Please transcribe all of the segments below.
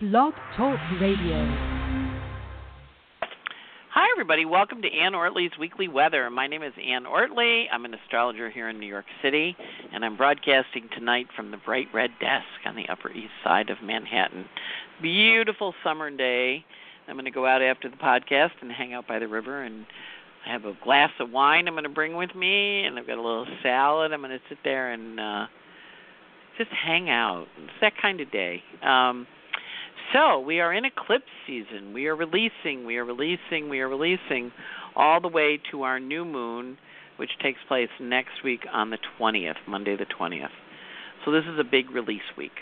Blog Talk Radio. Hi, everybody. Welcome to Anne Ortelee's Weekly Weather. My name is Ann Ortley. I'm an astrologer here in New York City, and I'm broadcasting tonight from the Bright Red Desk on the Upper East Side of Manhattan. Beautiful summer day. I'm going to go out after the podcast and hang out by the river and I have a glass of wine I'm going to bring with me, and I've got a little salad. I'm going to sit there and uh, just hang out. It's that kind of day. Um, so we are in eclipse season. We are releasing, we are releasing, we are releasing all the way to our new moon, which takes place next week on the 20th, Monday the 20th. So this is a big release week.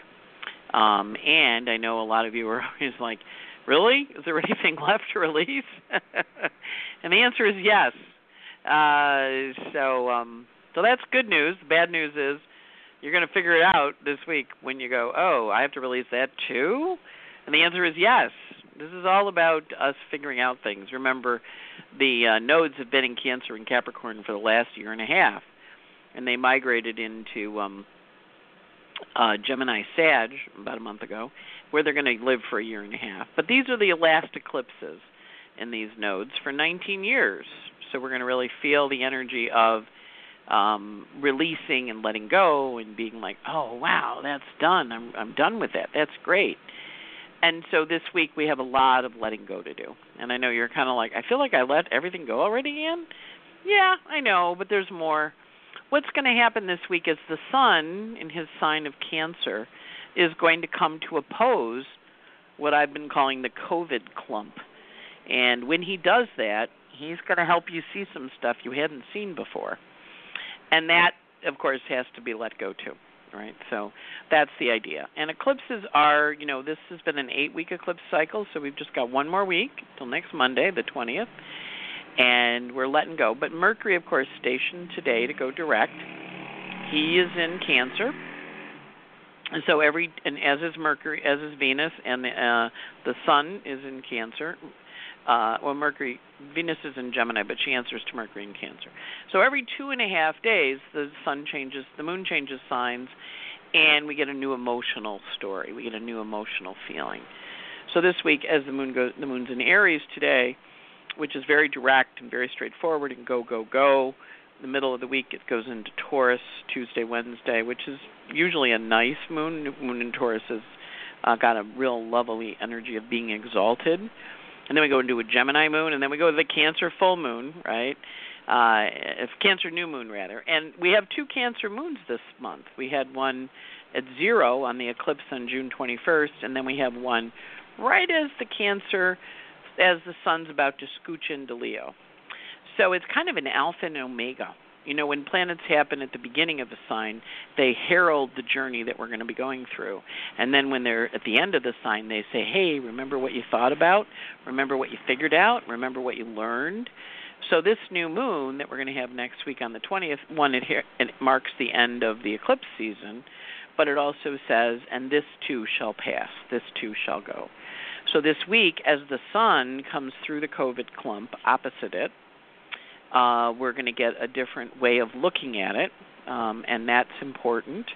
Um, and I know a lot of you are always like, really? Is there anything left to release? and the answer is yes. Uh, so, um, so that's good news. The bad news is you're going to figure it out this week when you go, oh, I have to release that too. And the answer is yes. This is all about us figuring out things. Remember, the uh, nodes have been in Cancer and Capricorn for the last year and a half, and they migrated into um, uh, Gemini Sag about a month ago, where they're going to live for a year and a half. But these are the last eclipses in these nodes for 19 years. So we're going to really feel the energy of um, releasing and letting go and being like, "Oh wow, that's done. I'm I'm done with that. That's great." And so this week we have a lot of letting go to do. And I know you're kind of like, "I feel like I let everything go already, Anne." Yeah, I know, but there's more. What's going to happen this week is the sun in his sign of Cancer is going to come to oppose what I've been calling the COVID clump. And when he does that, he's going to help you see some stuff you hadn't seen before. And that, of course, has to be let go too. Right, so that's the idea. And eclipses are, you know, this has been an eight-week eclipse cycle, so we've just got one more week till next Monday, the 20th, and we're letting go. But Mercury, of course, stationed today to go direct. He is in Cancer, and so every and as is Mercury, as is Venus, and the uh, the Sun is in Cancer. Uh, well, Mercury, Venus is in Gemini, but she answers to Mercury in Cancer. So every two and a half days, the Sun changes, the Moon changes signs, and we get a new emotional story. We get a new emotional feeling. So this week, as the Moon goes, the Moon's in Aries today, which is very direct and very straightforward and go go go In the middle of the week it goes into Taurus Tuesday, Wednesday, which is usually a nice moon. Moon in Taurus has uh, got a real lovely energy of being exalted. And then we go into a Gemini moon, and then we go to the Cancer full moon, right? Uh, Cancer new moon rather. And we have two Cancer moons this month. We had one at zero on the eclipse on June 21st, and then we have one right as the Cancer, as the sun's about to scooch into Leo. So it's kind of an alpha and omega. You know, when planets happen at the beginning of a sign, they herald the journey that we're going to be going through. And then when they're at the end of the sign, they say, hey, remember what you thought about? Remember what you figured out? Remember what you learned? So this new moon that we're going to have next week on the 20th, one, it, it marks the end of the eclipse season, but it also says, and this too shall pass, this too shall go. So this week, as the sun comes through the COVID clump opposite it, uh, we're going to get a different way of looking at it, um, and that's important.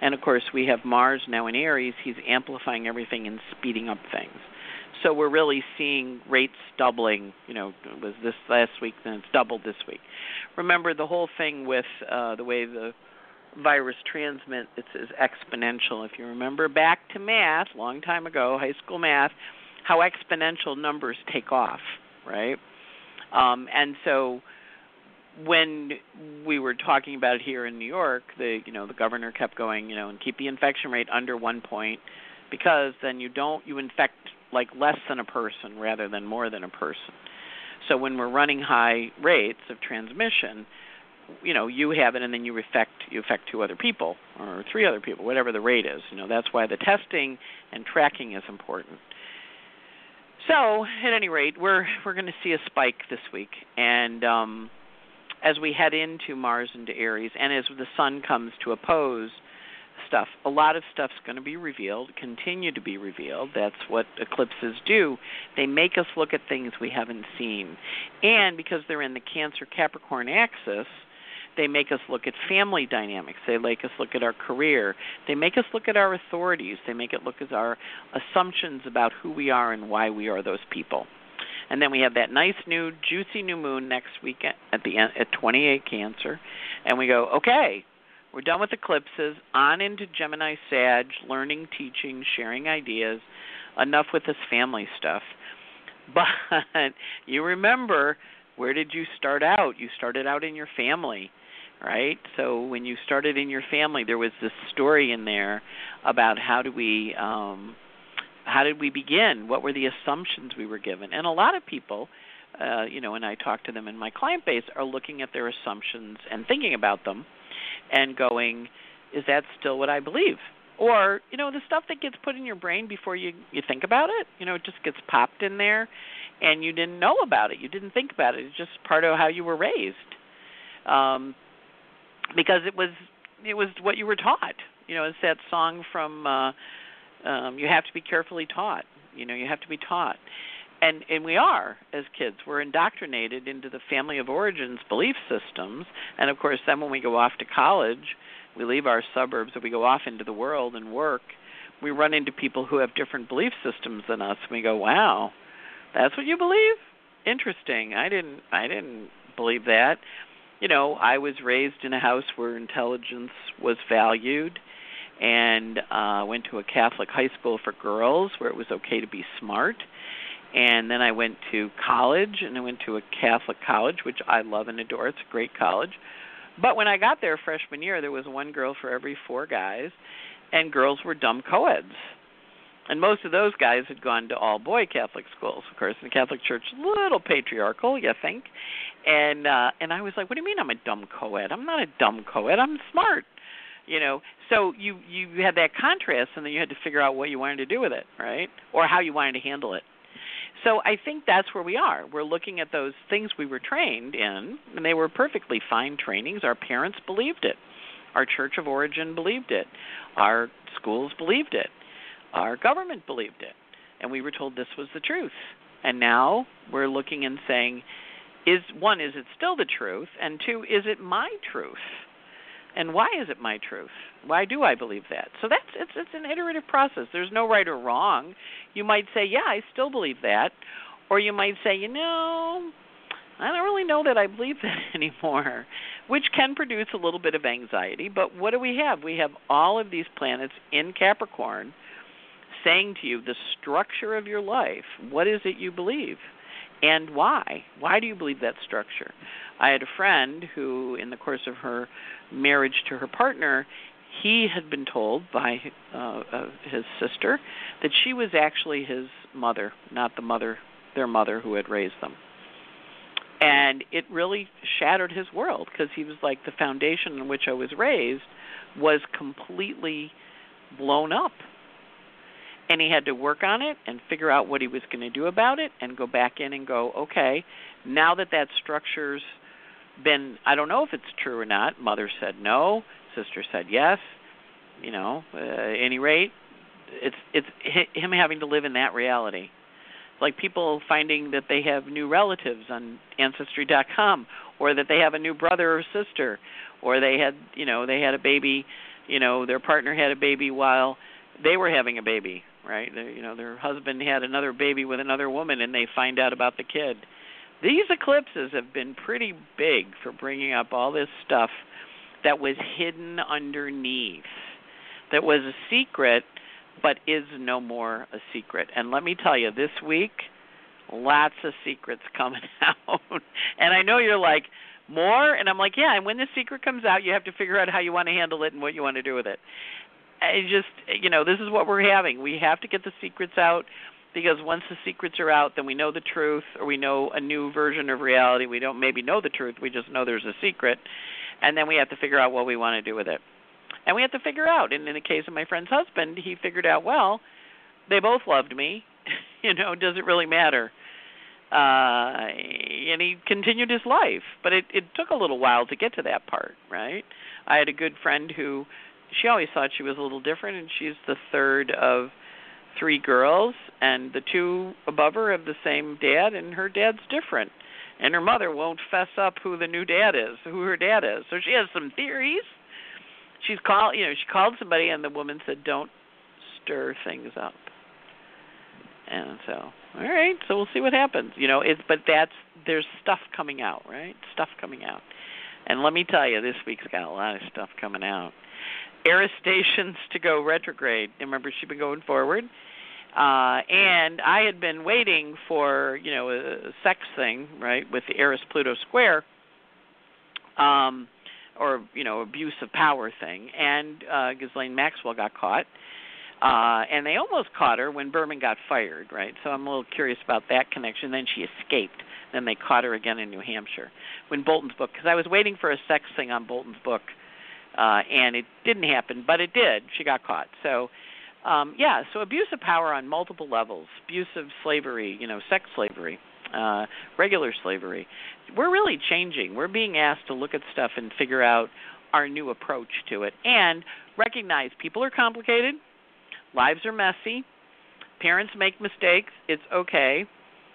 And of course, we have Mars now in Aries. He's amplifying everything and speeding up things. So we're really seeing rates doubling. You know, it was this last week, then it's doubled this week. Remember the whole thing with uh, the way the virus transmit it's exponential. If you remember back to math, long time ago, high school math, how exponential numbers take off, right? Um, and so when we were talking about it here in New York, the you know the governor kept going, you know, and keep the infection rate under one point because then you don't you infect like less than a person rather than more than a person. So when we're running high rates of transmission, you know, you have it and then you affect you affect two other people or three other people, whatever the rate is. You know, that's why the testing and tracking is important. So, at any rate, we're we're going to see a spike this week, and um, as we head into Mars into Aries, and as the Sun comes to oppose stuff, a lot of stuff's going to be revealed, continue to be revealed. That's what eclipses do. They make us look at things we haven't seen, and because they're in the Cancer Capricorn axis, They make us look at family dynamics. They make us look at our career. They make us look at our authorities. They make it look at our assumptions about who we are and why we are those people. And then we have that nice new juicy new moon next week at the end, at 28 Cancer, and we go, okay, we're done with eclipses. On into Gemini Sag, learning, teaching, sharing ideas. Enough with this family stuff. But you remember, where did you start out? You started out in your family, right? So when you started in your family, there was this story in there about how do we um how did we begin? What were the assumptions we were given? And a lot of people uh, you know, and I talk to them in my client base, are looking at their assumptions and thinking about them and going, is that still what I believe? Or, you know, the stuff that gets put in your brain before you you think about it, you know, it just gets popped in there and you didn't know about it. You didn't think about it. It's just part of how you were raised. Um because it was it was what you were taught. You know, it's that song from uh um you have to be carefully taught. You know, you have to be taught and and we are as kids we're indoctrinated into the family of origins belief systems and of course then when we go off to college we leave our suburbs and we go off into the world and work we run into people who have different belief systems than us and we go wow that's what you believe interesting i didn't i didn't believe that you know i was raised in a house where intelligence was valued and uh went to a catholic high school for girls where it was okay to be smart and then I went to college, and I went to a Catholic college, which I love and adore. It's a great college. But when I got there freshman year, there was one girl for every four guys, and girls were dumb co-eds. And most of those guys had gone to all boy Catholic schools, of course, in the Catholic Church, a little patriarchal, you think. And uh and I was like, What do you mean I'm a dumb co-ed? I'm not a dumb co-ed, I'm smart. You know, so you you had that contrast, and then you had to figure out what you wanted to do with it, right, or how you wanted to handle it. So I think that's where we are. We're looking at those things we were trained in, and they were perfectly fine trainings. Our parents believed it. Our church of origin believed it. Our schools believed it. Our government believed it. And we were told this was the truth. And now we're looking and saying, is one, is it still the truth? And two, is it my truth? and why is it my truth why do i believe that so that's it's it's an iterative process there's no right or wrong you might say yeah i still believe that or you might say you know i don't really know that i believe that anymore which can produce a little bit of anxiety but what do we have we have all of these planets in capricorn saying to you the structure of your life what is it you believe and why why do you believe that structure i had a friend who in the course of her marriage to her partner, he had been told by uh, uh, his sister that she was actually his mother, not the mother, their mother who had raised them. And it really shattered his world because he was like the foundation in which I was raised was completely blown up. And he had to work on it and figure out what he was going to do about it and go back in and go, okay, now that that structure's been I don't know if it's true or not. Mother said no, sister said yes. You know, uh, at any rate, it's it's him having to live in that reality. Like people finding that they have new relatives on ancestry.com or that they have a new brother or sister or they had, you know, they had a baby, you know, their partner had a baby while they were having a baby, right? They, you know, their husband had another baby with another woman and they find out about the kid these eclipses have been pretty big for bringing up all this stuff that was hidden underneath, that was a secret, but is no more a secret. And let me tell you, this week, lots of secrets coming out. and I know you're like, more? And I'm like, yeah, and when the secret comes out, you have to figure out how you want to handle it and what you want to do with it. I just, you know, this is what we're having. We have to get the secrets out because once the secrets are out, then we know the truth, or we know a new version of reality. We don't maybe know the truth, we just know there's a secret, and then we have to figure out what we want to do with it. And we have to figure out. And in the case of my friend's husband, he figured out well, they both loved me. you know, does it really matter? Uh, and he continued his life, but it it took a little while to get to that part, right? I had a good friend who she always thought she was a little different, and she's the third of three girls, and the two above her have the same dad, and her dad's different. and her mother won't fess up who the new dad is, who her dad is. So she has some theories. She's called, you know, she called somebody, and the woman said, "Don't stir things up." And so, all right, so we'll see what happens. You know, it's but that's there's stuff coming out, right? Stuff coming out. And let me tell you, this week's got a lot of stuff coming out. Eris stations to go retrograde. Remember, she'd been going forward. Uh, and I had been waiting for, you know, a sex thing, right, with the Eris Pluto square, um, or, you know, abuse of power thing. And uh, Ghislaine Maxwell got caught. Uh, and they almost caught her when Berman got fired, right? So I'm a little curious about that connection. Then she escaped. Then they caught her again in New Hampshire when Bolton's book, because I was waiting for a sex thing on Bolton's book, uh, and it didn't happen, but it did. She got caught. So, um, yeah, so abuse of power on multiple levels, abuse of slavery, you know, sex slavery, uh, regular slavery. We're really changing. We're being asked to look at stuff and figure out our new approach to it, and recognize people are complicated, lives are messy, parents make mistakes. It's okay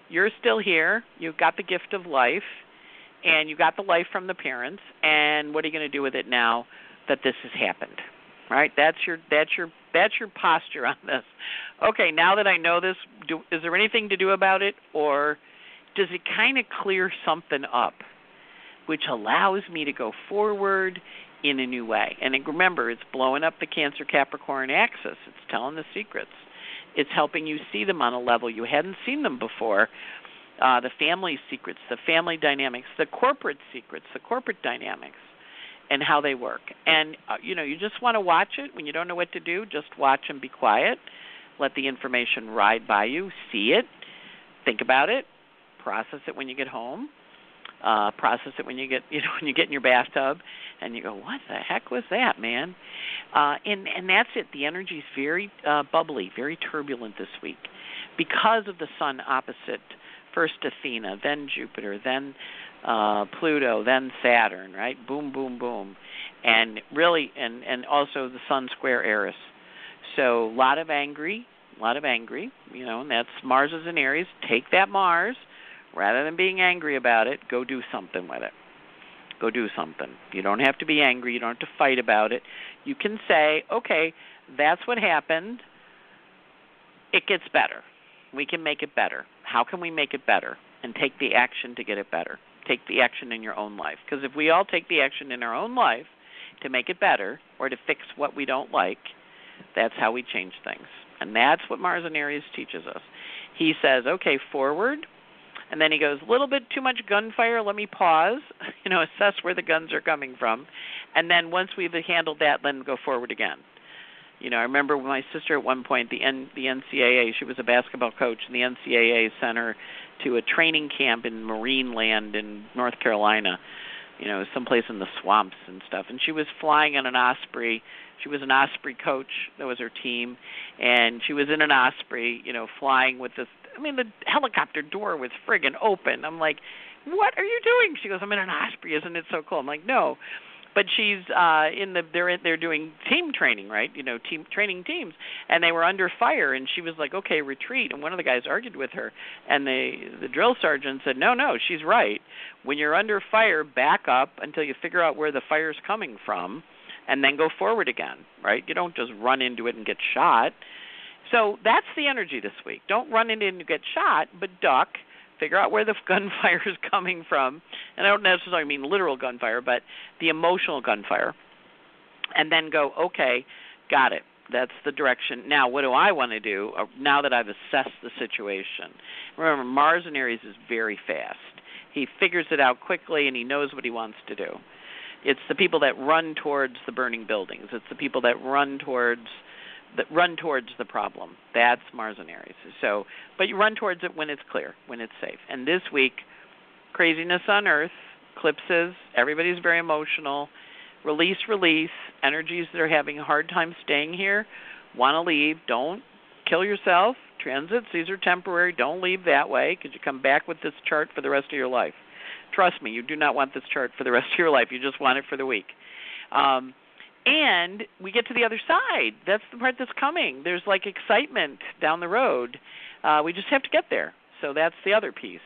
you're still here. You've got the gift of life, and you got the life from the parents. And what are you going to do with it now that this has happened? Right? That's your that's your that's your posture on this. Okay, now that I know this, do, is there anything to do about it, or does it kind of clear something up, which allows me to go forward in a new way? And remember, it's blowing up the Cancer Capricorn axis. It's telling the secrets. It's helping you see them on a level you hadn't seen them before. Uh, the family secrets, the family dynamics, the corporate secrets, the corporate dynamics, and how they work. And uh, you know, you just want to watch it when you don't know what to do. Just watch and be quiet. Let the information ride by you. See it. Think about it. Process it when you get home uh, process it when you get you know when you get in your bathtub, and you go, what the heck was that, man? Uh, and and that's it. The energy's very uh, bubbly, very turbulent this week, because of the sun opposite first Athena, then Jupiter, then uh, Pluto, then Saturn, right? Boom, boom, boom, and really, and and also the Sun square Eris. So a lot of angry, a lot of angry, you know, and that's Mars is in Aries. Take that Mars rather than being angry about it, go do something with it. Go do something. You don't have to be angry. You don't have to fight about it. You can say, okay, that's what happened. It gets better. We can make it better. How can we make it better? And take the action to get it better. Take the action in your own life. Because if we all take the action in our own life to make it better or to fix what we don't like, that's how we change things. And that's what Mars and Aries teaches us. He says, okay, forward, and then he goes, a little bit too much gunfire. Let me pause. You know, assess where the guns are coming from, and then once we've handled that, then go forward again. You know, I remember my sister at one point, the N, the NCAA. She was a basketball coach, and the NCAA sent her to a training camp in Marineland in North Carolina. You know, someplace in the swamps and stuff. And she was flying on an Osprey. She was an Osprey coach. That was her team, and she was in an Osprey. You know, flying with this I mean, the helicopter door was friggin' open. I'm like, what are you doing? She goes, I'm in an Osprey. Isn't it so cool? I'm like, no. But she's uh in the they're in, they're doing team training, right? You know, team training teams, and they were under fire, and she was like, okay, retreat. And one of the guys argued with her, and the the drill sergeant said, no, no, she's right. When you're under fire, back up until you figure out where the fire's coming from, and then go forward again, right? You don't just run into it and get shot so that's the energy this week. Don't run in and get shot, but duck. Figure out where the gunfire is coming from, and I don't necessarily mean literal gunfire, but the emotional gunfire, and then go, okay, got it. That's the direction. Now, what do I want to do uh, now that I've assessed the situation? Remember, Mars in Aries is very fast. He figures it out quickly, and he knows what he wants to do. It's the people that run towards the burning buildings. It's the people that run towards that run towards the problem. That's Mars and Aries. So, but you run towards it when it's clear, when it's safe. And this week, craziness on Earth, eclipses, everybody's very emotional. Release, release. Energies that are having a hard time staying here, want to leave. Don't kill yourself. Transits, these are temporary. Don't leave that way because you come back with this chart for the rest of your life. Trust me, you do not want this chart for the rest of your life. You just want it for the week. Um, and we get to the other side. That's the part that's coming. There's like excitement down the road. Uh, we just have to get there. So that's the other piece.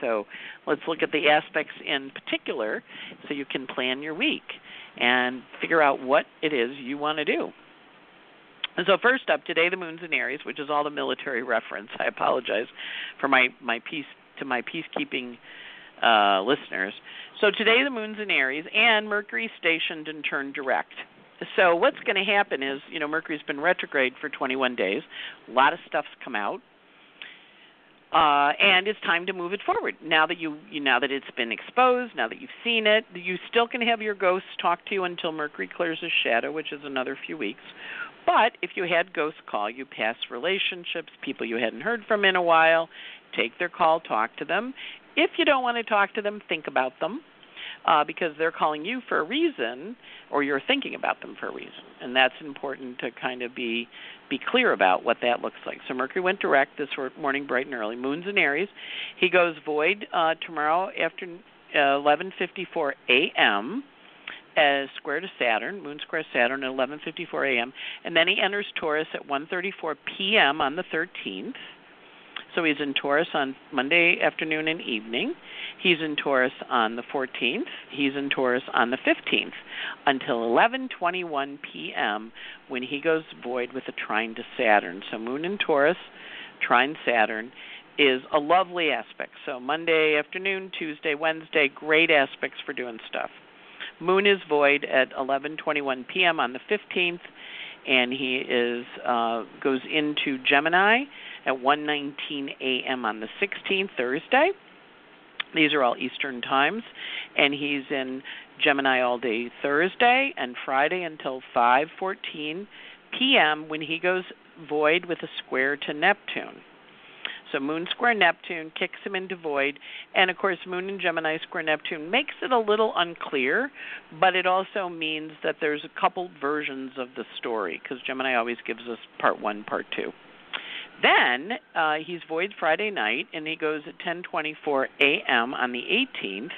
So let's look at the aspects in particular so you can plan your week and figure out what it is you want to do. And So first up, today the moon's in Aries, which is all the military reference. I apologize for my my peace to my peacekeeping uh, listeners. So today the moon's in Aries and Mercury stationed and turned direct. So what's going to happen is, you know, Mercury's been retrograde for 21 days. A lot of stuff's come out. Uh, and it's time to move it forward. Now that you, you now that it's been exposed, now that you've seen it, you still can have your ghosts talk to you until Mercury clears his shadow, which is another few weeks. But if you had ghosts call you past relationships, people you hadn't heard from in a while, take their call, talk to them. If you don't want to talk to them, think about them uh, because they're calling you for a reason, or you're thinking about them for a reason, and that's important to kind of be be clear about what that looks like. So Mercury went direct this morning, bright and early. Moon's in Aries. He goes void uh, tomorrow after uh, 11:54 a.m. As square to Saturn, Moon square Saturn at 11:54 a.m. and then he enters Taurus at 1:34 p.m. on the 13th. So he's in Taurus on Monday afternoon and evening. He's in Taurus on the 14th. He's in Taurus on the 15th until 11:21 p.m. when he goes void with a trine to Saturn. So Moon in Taurus, trine Saturn is a lovely aspect. So Monday afternoon, Tuesday, Wednesday, great aspects for doing stuff. Moon is void at 11:21 p.m. on the 15th and he is uh, goes into Gemini at 1:19 a.m. on the 16th, Thursday. These are all Eastern times, and he's in Gemini all day Thursday and Friday until 5:14 p.m. when he goes void with a square to Neptune. So Moon square Neptune kicks him into void, and of course Moon and Gemini square Neptune makes it a little unclear, but it also means that there's a couple versions of the story because Gemini always gives us part one, part two. Then uh, he's void Friday night, and he goes at 10:24 a.m. on the 18th.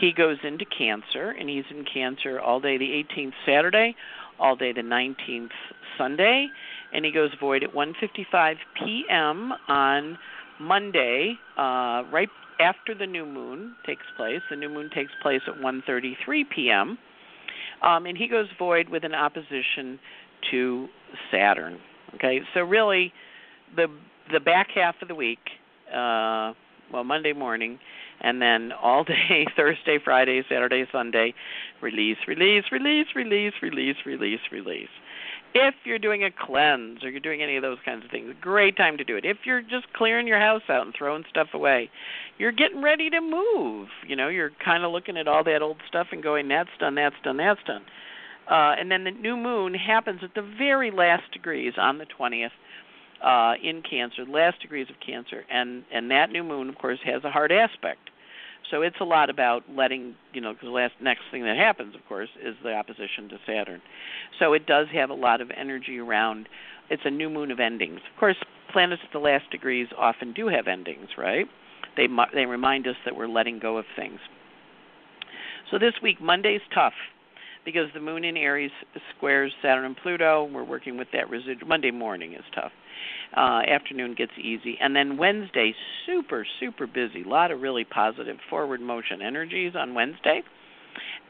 He goes into Cancer, and he's in Cancer all day the 18th Saturday, all day the 19th Sunday, and he goes void at 1:55 p.m. on Monday, uh, right after the new moon takes place. The new moon takes place at 1:33 p.m. Um, and he goes void with an opposition to Saturn. Okay, so really, the the back half of the week, uh, well, Monday morning, and then all day Thursday, Friday, Saturday, Sunday, release, release, release, release, release, release, release. If you're doing a cleanse or you're doing any of those kinds of things, great time to do it. If you're just clearing your house out and throwing stuff away, you're getting ready to move. You know, you're kind of looking at all that old stuff and going, that's done, that's done, that's done. Uh, and then the new moon happens at the very last degrees on the 20th uh, in Cancer, last degrees of Cancer, and and that new moon, of course, has a hard aspect. So it's a lot about letting you know because the last next thing that happens, of course, is the opposition to Saturn. So it does have a lot of energy around. It's a new moon of endings. Of course, planets at the last degrees often do have endings, right? They they remind us that we're letting go of things. So this week, Monday's tough because the moon in Aries squares Saturn and Pluto. We're working with that residual. Monday morning is tough. Uh, afternoon gets easy, and then Wednesday super super busy. A lot of really positive forward motion energies on Wednesday,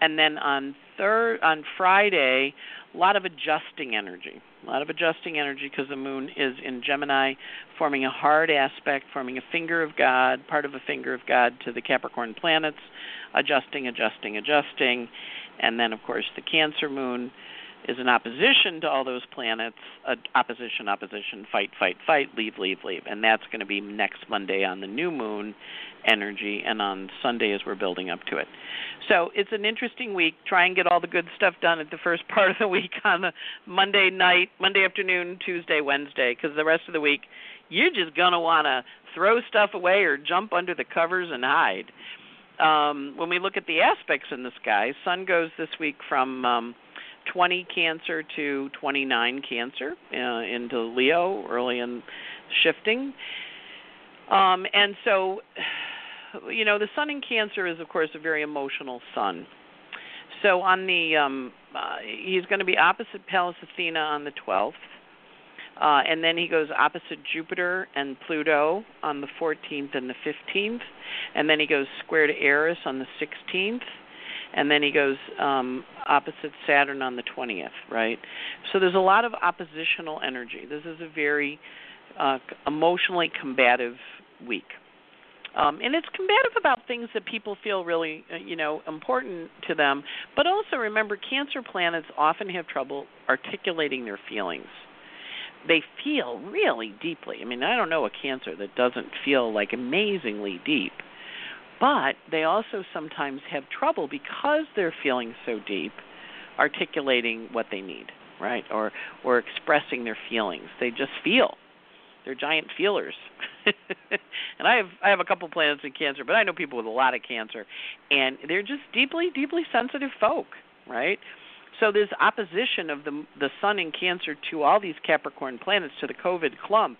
and then on third on Friday, a lot of adjusting energy. A lot of adjusting energy because the moon is in Gemini, forming a hard aspect, forming a finger of God, part of a finger of God to the Capricorn planets, adjusting, adjusting, adjusting, and then of course the Cancer moon is in opposition to all those planets, uh, opposition, opposition, fight, fight, fight, leave, leave, leave. And that's going to be next Monday on the new moon energy and on Sunday as we're building up to it. So it's an interesting week. Try and get all the good stuff done at the first part of the week on the Monday night, Monday afternoon, Tuesday, Wednesday, because the rest of the week you're just going to want to throw stuff away or jump under the covers and hide. Um, when we look at the aspects in the sky, Sun goes this week from um, 20 Cancer to 29 Cancer uh, into Leo, early in shifting. Um, and so, you know, the Sun in Cancer is, of course, a very emotional sun. So on the, um, uh, he's going to be opposite Pallas Athena on the 12th. Uh, and then he goes opposite Jupiter and Pluto on the 14th and the 15th. And then he goes square to Eris on the 16th. And then he goes um, opposite Saturn on the 20th, right? So there's a lot of oppositional energy. This is a very uh, emotionally combative week. Um, and it's combative about things that people feel really, uh, you know, important to them. But also remember, Cancer planets often have trouble articulating their feelings. They feel really deeply. I mean, I don't know a Cancer that doesn't feel like amazingly deep. But they also sometimes have trouble because they're feeling so deep articulating what they need, right? Or or expressing their feelings. They just feel they're giant feelers. and I have I have a couple planets in Cancer, but I know people with a lot of Cancer, and they're just deeply deeply sensitive folk, right? So this opposition of the the Sun in Cancer to all these Capricorn planets to the COVID clump.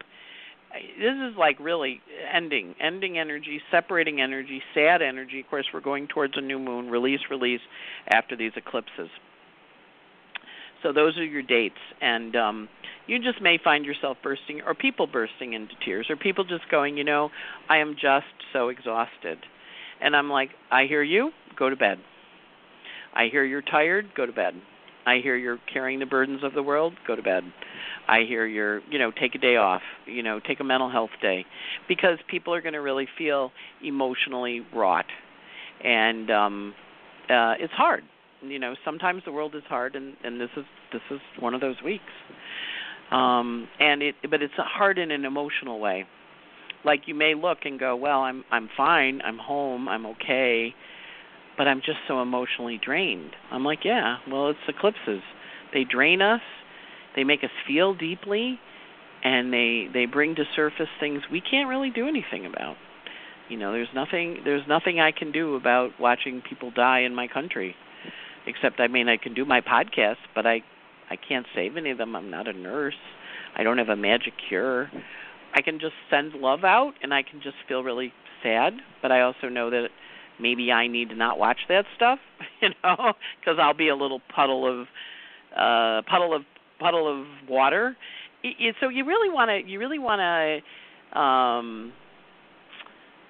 This is like really ending, ending energy, separating energy, sad energy. Of course, we're going towards a new moon, release, release after these eclipses. So those are your dates, and um, you just may find yourself bursting or people bursting into tears or people just going, you know, I am just so exhausted. And I'm like, I hear you, go to bed. I hear you're tired, go to bed. I hear you're carrying the burdens of the world, go to bed. I hear you're, you know, take a day off, you know, take a mental health day because people are going to really feel emotionally wrought. And um uh it's hard. You know, sometimes the world is hard and and this is this is one of those weeks um, and it but it's hard in an emotional way. Like you may look and go, well, I'm I'm fine, I'm home, I'm okay, but I'm just so emotionally drained. I'm like, yeah, well, it's eclipses. They drain us, they make us feel deeply, and they they bring to surface things we can't really do anything about. You know, there's nothing there's nothing I can do about watching people die in my country, except I mean I can do my podcast, but I I can't save any of them. I'm not a nurse. I don't have a magic cure. I can just send love out and I can just feel really sad, but I also know that maybe I need to not watch that stuff, you know, cuz I'll be a little puddle of uh puddle of puddle of water. It, it, so you really want to you really want to um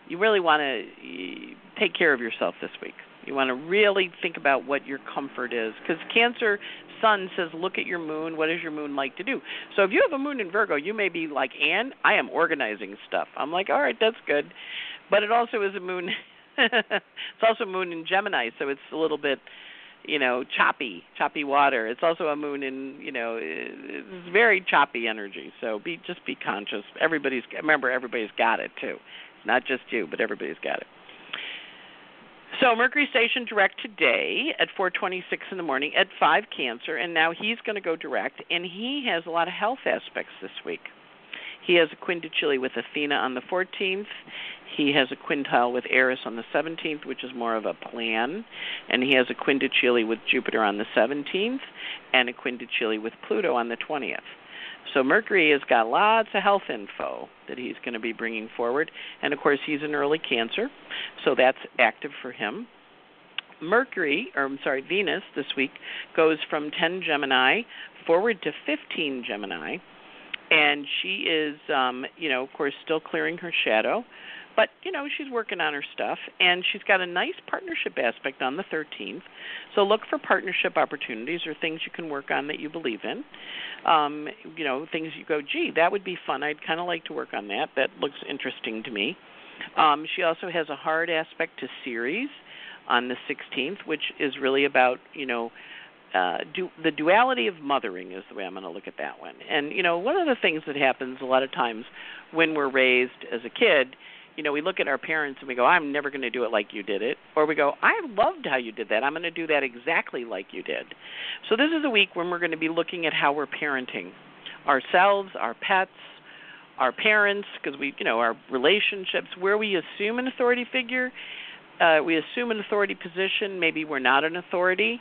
you really want to take care of yourself this week. You want to really think about what your comfort is because Cancer sun says, look at your moon. What does your moon like to do? So if you have a moon in Virgo, you may be like, Anne, I am organizing stuff. I'm like, all right, that's good. But it also is a moon. it's also moon in Gemini, so it's a little bit, you know, choppy, choppy water. It's also a moon in, you know, it's very choppy energy. So be just be conscious. Everybody's remember everybody's got it too. It's Not just you, but everybody's got it. So Mercury station direct today at 4:26 in the morning at 5 Cancer, and now he's going to go direct, and he has a lot of health aspects this week. He has a quintile with Athena on the 14th. He has a quintile with Eris on the 17th, which is more of a plan, and he has a quintile with Jupiter on the 17th, and a quintile with Pluto on the 20th. So Mercury has got lots of health info that he's going to be bringing forward, and of course he's an early Cancer, so that's active for him. Mercury, or I'm sorry, Venus this week goes from 10 Gemini forward to 15 Gemini, and she is, um, you know, of course, still clearing her shadow. But, you know, she's working on her stuff and she's got a nice partnership aspect on the 13th. So look for partnership opportunities or things you can work on that you believe in. Um, you know, things you go, gee, that would be fun. I'd kind of like to work on that. That looks interesting to me. Um, she also has a hard aspect to Ceres on the 16th, which is really about, you know, uh, du- the duality of mothering is the way I'm going to look at that one. And you know, one of the things that happens a lot of times when we're raised as a kid you know, we look at our parents and we go, I'm never going to do it like you did it. Or we go, I loved how you did that. I'm going to do that exactly like you did. So this is a week when we're going to be looking at how we're parenting ourselves, our pets, our parents, because we, you know, our relationships, where we assume an authority figure. Uh, we assume an authority position. Maybe we're not an authority,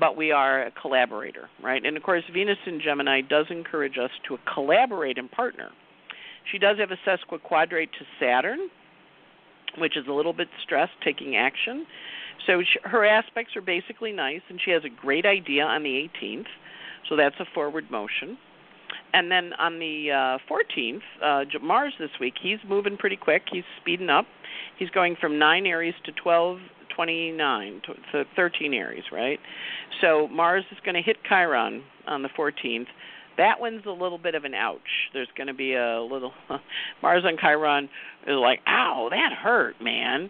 but we are a collaborator, right? And of course, Venus in Gemini does encourage us to collaborate and partner. She does have a sesquiquadrate to Saturn, which is a little bit stressed taking action. So she, her aspects are basically nice, and she has a great idea on the 18th. So that's a forward motion. and then on the uh, 14th, uh, Mars this week, he's moving pretty quick. He's speeding up. He's going from 9 Aries to 12, 29, to 13 Aries, right? So Mars is going to hit Chiron on the 14th. That one's a little bit of an ouch. There's going to be a little Mars on Chiron is like, ow, that hurt, man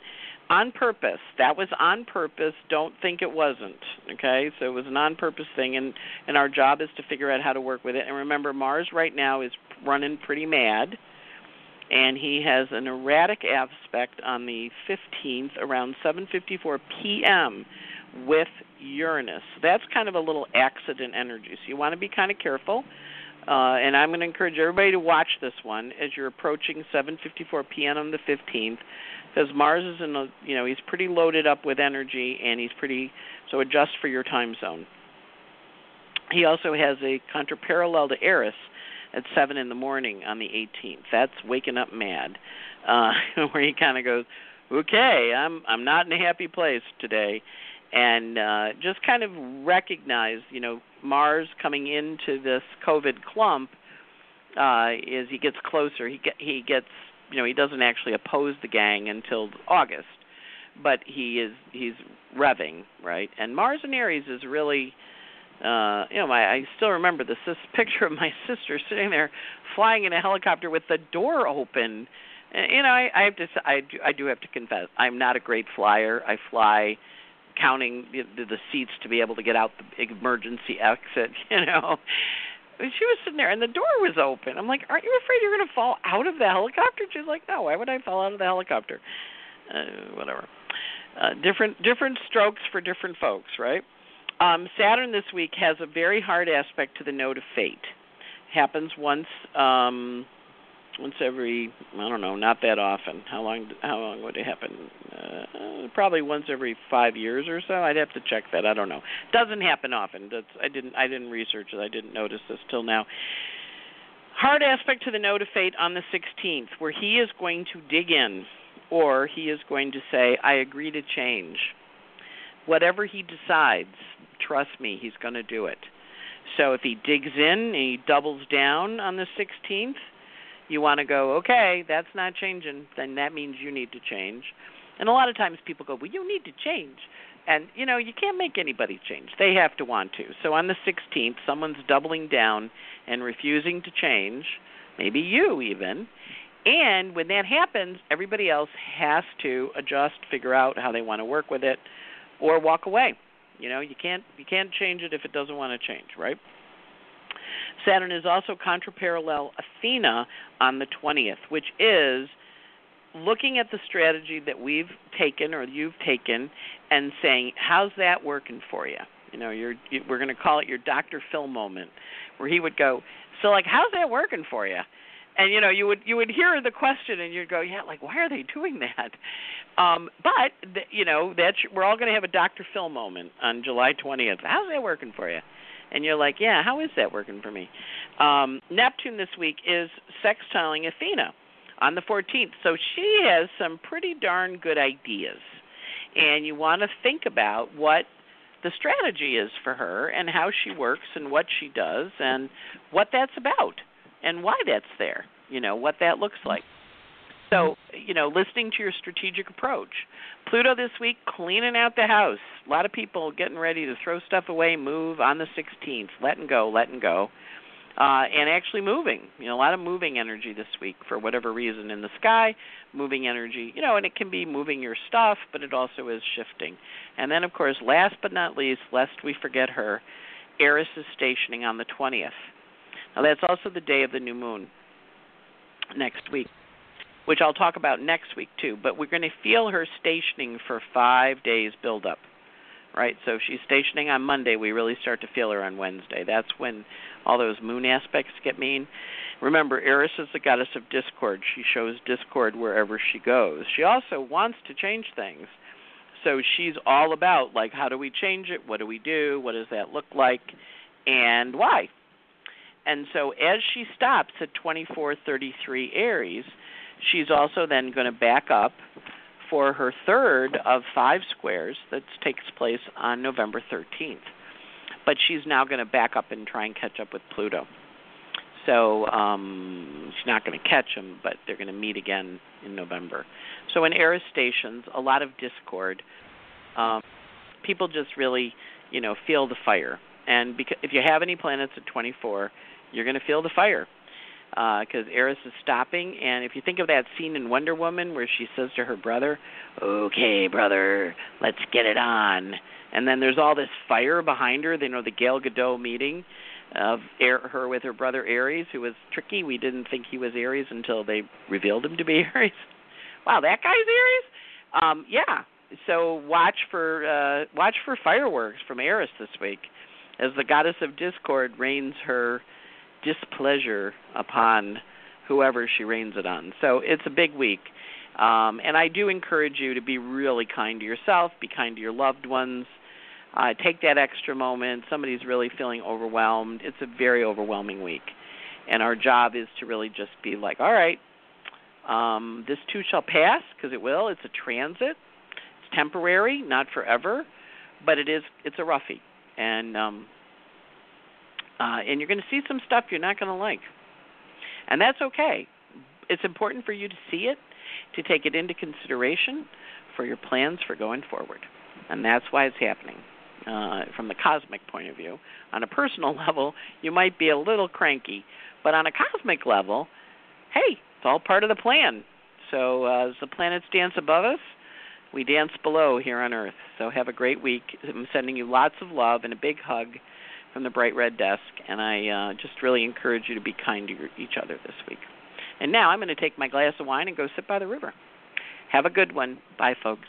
on purpose. That was on purpose. Don't think it wasn't. Okay, so it was an on purpose thing, and and our job is to figure out how to work with it. And remember, Mars right now is running pretty mad, and he has an erratic aspect on the 15th around 7:54 p.m. with Uranus. That's kind of a little accident energy, so you want to be kind of careful. Uh, and I'm going to encourage everybody to watch this one as you're approaching 7:54 p.m. on the 15th because Mars is in a you know he's pretty loaded up with energy and he's pretty so adjust for your time zone. He also has a contraparallel to Eris at seven in the morning on the 18th. That's waking up mad, uh, where he kind of goes, "Okay, I'm I'm not in a happy place today," and uh, just kind of recognize, you know, Mars coming into this COVID clump uh, is he gets closer. He get he gets you know he doesn't actually oppose the gang until August, but he is he's revving right. And Mars and Aries is really, uh, you know, my, I still remember this this picture of my sister sitting there flying in a helicopter with the door open. And, you know, I, I have to I do, I do have to confess I'm not a great flyer. I fly counting the, the seats to be able to get out the emergency exit. You know, she was sitting there and the door was open. I'm like, "Aren't you afraid you're going to fall out of the helicopter?" She's like, "No, why would I fall out of the helicopter?" Uh, whatever. Uh, different different strokes for different folks, right? Um, Saturn this week has a very hard aspect to the node of fate. Happens once um, once every I don't know, not that often. How long how long would it happen? Uh, probably once every 5 years or so. I'd have to check that. I don't know. Doesn't happen often. That's I didn't I didn't research it. I didn't notice this till now. Hard aspect to the node of fate on the 16th where he is going to dig in or he is going to say I agree to change. Whatever he decides, trust me, he's going to do it. So if he digs in and he doubles down on the 16th, you want to go, okay, that's not changing, then that means you need to change. And a lot of times people go, well, you need to change. And, you know, you can't make anybody change. They have to want to. So on the 16th, someone's doubling down and refusing to change, maybe you even. And when that happens, everybody else has to adjust, figure out how they want to work with it, or walk away. You know, you can't you can't change it if it doesn't want to change, right? Saturn is also contraparallel Athena on the 20th, which is looking at the strategy that we've taken or you've taken and saying, how's that working for you? You know, you're, you, we're going to call it your Dr. Phil moment, where he would go, so like, how's that working for you? And you know, you would you would hear the question and you'd go, yeah, like why are they doing that? Um, but the, you know, that's we're all going to have a Dr. Phil moment on July 20th. How's that working for you? and you're like, yeah, how is that working for me? Um, Neptune this week is sextiling Athena on the 14th, so she has some pretty darn good ideas, and you want to think about what the strategy is for her and how she works and what she does and what that's about and why that's there. You know what that looks like. So, you know, listening to your strategic approach. Pluto this week cleaning out the house. A lot of people getting ready to throw stuff away, move on the 16th, letting go, letting go. Uh, and actually moving. You know, a lot of moving energy this week for whatever reason in the sky, moving energy, you know, and it can be moving your stuff, but it also is shifting. And then, of course, last but not least, lest we forget her, Eris is stationing on the 20th. That's also the day of the new moon next week which I'll talk about next week too. But we're going to feel her stationing for five days build up, right? So she's stationing on Monday. We really start to feel her on Wednesday. That's when all those moon aspects get mean. Remember, Eris is the goddess of discord. She shows discord wherever she goes. She also wants to change things. So she's all about like how do we change it? What do we do? What does that look like? And why? And so as she stops at 2433 Aries, She's also then going to back up for her third of five squares that takes place on November 13th. But she's now going to back up and try and catch up with Pluto. So um, she's not going to catch him, but they're going to meet again in November. So in Aries stations, a lot of discord. Um, people just really, you know, feel the fire. And because if you have any planets at 24, you're going to feel the fire because uh, Eris is stopping. And if you think of that scene in Wonder Woman where she says to her brother, "Okay, brother, let's get it on," and then there's all this fire behind her. They know the Gal Gadot meeting of her with her brother Ares, who was tricky. We didn't think he was Ares until they revealed him to be Ares. wow, that guy's Ares. Um, yeah. So watch for uh, watch for fireworks from Eris this week, as the goddess of discord rains her displeasure upon whoever she rains it on. So it's a big week. Um, and I do encourage you to be really kind to yourself, be kind to your loved ones. Uh, take that extra moment. Somebody's really feeling overwhelmed. It's a very overwhelming week. And our job is to really just be like, all right, um, this too shall pass, because it will. It's a transit. It's temporary, not forever, but it is. It's a roughie, and um, uh, and you're going to see some stuff you're not going to like, and that's okay. It's important for you to see it, to take it into consideration for your plans for going forward, and that's why it's happening. Uh, from the cosmic point of view, on a personal level, you might be a little cranky, but on a cosmic level, hey, it's all part of the plan. So uh, as the planets dance above us, we dance below here on Earth. So have a great week. I'm sending you lots of love and a big hug from the Bright Red Desk, and I uh, just really encourage you to be kind to your, each other this week. And now I'm going to take my glass of wine and go sit by the river. Have a good one. Bye, folks.